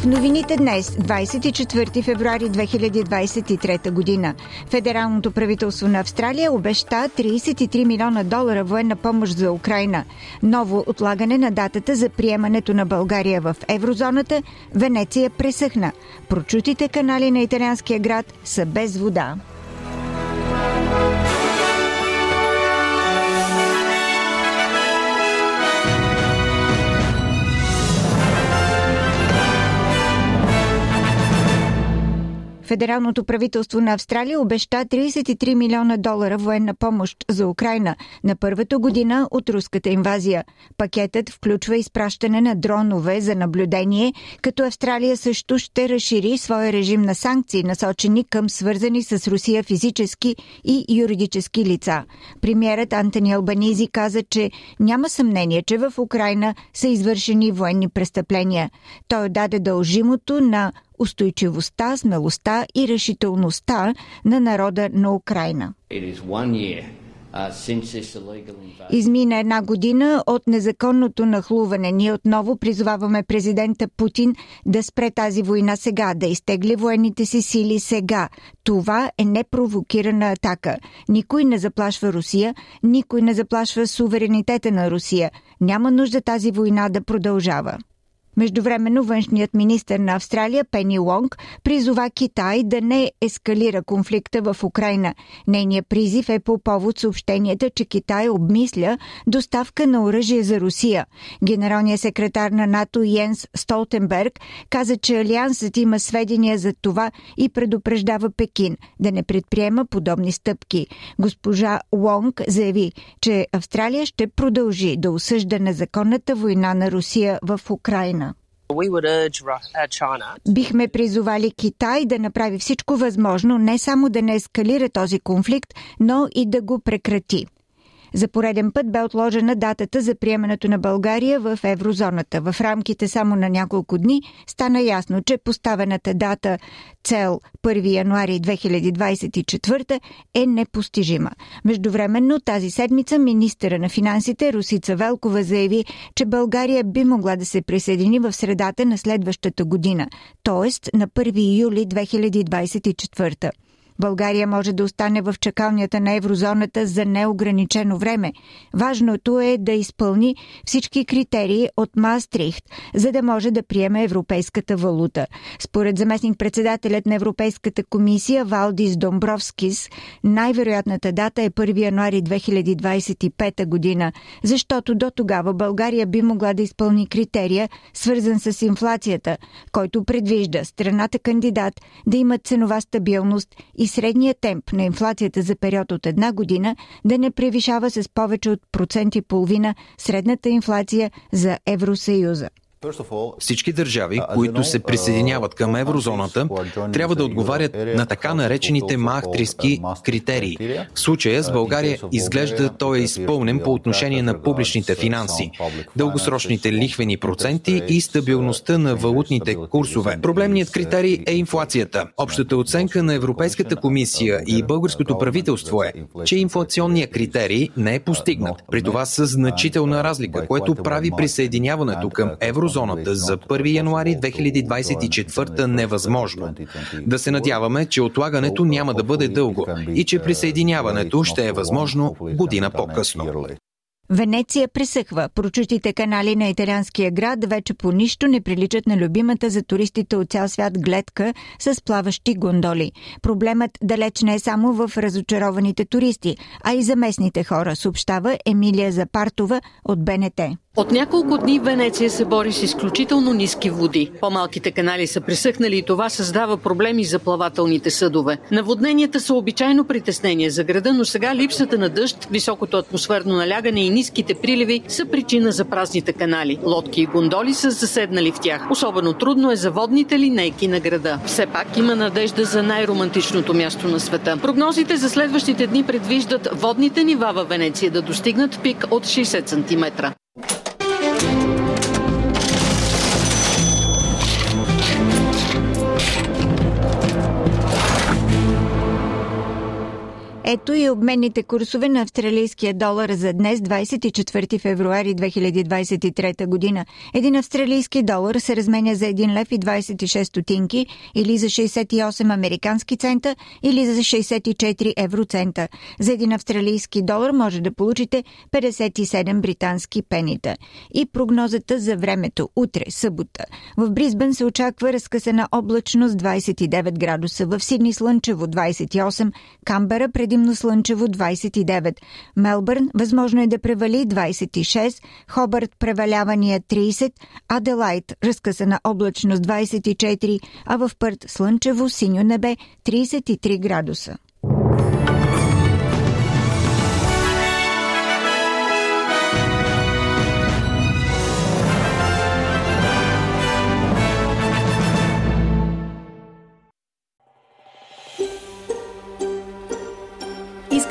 В новините днес, 24 февруари 2023 година, федералното правителство на Австралия обеща 33 милиона долара военна помощ за Украина. Ново отлагане на датата за приемането на България в еврозоната, Венеция пресъхна. Прочутите канали на италианския град са без вода. Федералното правителство на Австралия обеща 33 милиона долара военна помощ за Украина на първата година от руската инвазия. Пакетът включва изпращане на дронове за наблюдение, като Австралия също ще разшири своя режим на санкции, насочени към свързани с Русия физически и юридически лица. Премьерът Антони Албанизи каза, че няма съмнение, че в Украина са извършени военни престъпления. Той даде дължимото на устойчивостта, смелостта и решителността на народа на Украина. uh, Измина една година от незаконното нахлуване. Ние отново призоваваме президента Путин да спре тази война сега, да изтегли военните си сили сега. Това е непровокирана атака. Никой не заплашва Русия, никой не заплашва суверенитета на Русия. Няма нужда тази война да продължава. Междувременно външният министр на Австралия Пени Лонг призова Китай да не ескалира конфликта в Украина. Нейният призив е по повод съобщенията, че Китай обмисля доставка на оръжие за Русия. Генералният секретар на НАТО Йенс Столтенберг каза, че Алиансът има сведения за това и предупреждава Пекин да не предприема подобни стъпки. Госпожа Лонг заяви, че Австралия ще продължи да осъжда незаконната война на Русия в Украина. Uh, Бихме призовали Китай да направи всичко възможно не само да не ескалира този конфликт, но и да го прекрати. За пореден път бе отложена датата за приемането на България в еврозоната. В рамките само на няколко дни стана ясно, че поставената дата цел 1 януари 2024 е непостижима. Междувременно тази седмица министъра на финансите Русица Велкова заяви, че България би могла да се присъедини в средата на следващата година, т.е. на 1 юли 2024. България може да остане в чакалнята на еврозоната за неограничено време. Важното е да изпълни всички критерии от Маастрихт, за да може да приеме европейската валута. Според заместник председателят на Европейската комисия Валдис Домбровскис, най-вероятната дата е 1 януари 2025 година, защото до тогава България би могла да изпълни критерия, свързан с инфлацията, който предвижда страната кандидат да има ценова стабилност и средния темп на инфлацията за период от една година да не превишава с повече от процент и половина средната инфлация за Евросъюза. Всички държави, които се присъединяват към еврозоната, трябва да отговарят на така наречените махтриски критерии. В случая с България изглежда той е изпълнен по отношение на публичните финанси, дългосрочните лихвени проценти и стабилността на валутните курсове. Проблемният критерий е инфлацията. Общата оценка на Европейската комисия и българското правителство е, че инфлационният критерий не е постигнат. При това с значителна разлика, което прави присъединяването към еврозоната еврозоната за 1 януари 2024 невъзможно. Да се надяваме, че отлагането няма да бъде дълго и че присъединяването ще е възможно година по-късно. Венеция пресъхва. Прочутите канали на италианския град вече по нищо не приличат на любимата за туристите от цял свят гледка с плаващи гондоли. Проблемът далеч не е само в разочарованите туристи, а и за местните хора, съобщава Емилия Запартова от БНТ. От няколко дни Венеция се бори с изключително ниски води. По-малките канали са пресъхнали и това създава проблеми за плавателните съдове. Наводненията са обичайно притеснение за града, но сега липсата на дъжд, високото атмосферно налягане и ниските приливи са причина за празните канали. Лодки и гондоли са заседнали в тях. Особено трудно е за водните линейки на града. Все пак има надежда за най-романтичното място на света. Прогнозите за следващите дни предвиждат водните нива във Венеция да достигнат пик от 60 см. Обменните курсове на австралийския долар за днес, 24 февруари 2023 година. Един австралийски долар се разменя за 1 лев и 26 стотинки или за 68 американски цента или за 64 евроцента. За един австралийски долар може да получите 57 британски пенита. И прогнозата за времето утре, събота. В Бризбен се очаква разкъсана облачност 29 градуса, в Сидни слънчево 28, Камбера предимно слънчево 29, Мелбърн възможно е да превали 26, Хобърт превалявания 30, Аделайт разкъсана облачност 24, а в Пърт слънчево синьо небе 33 градуса.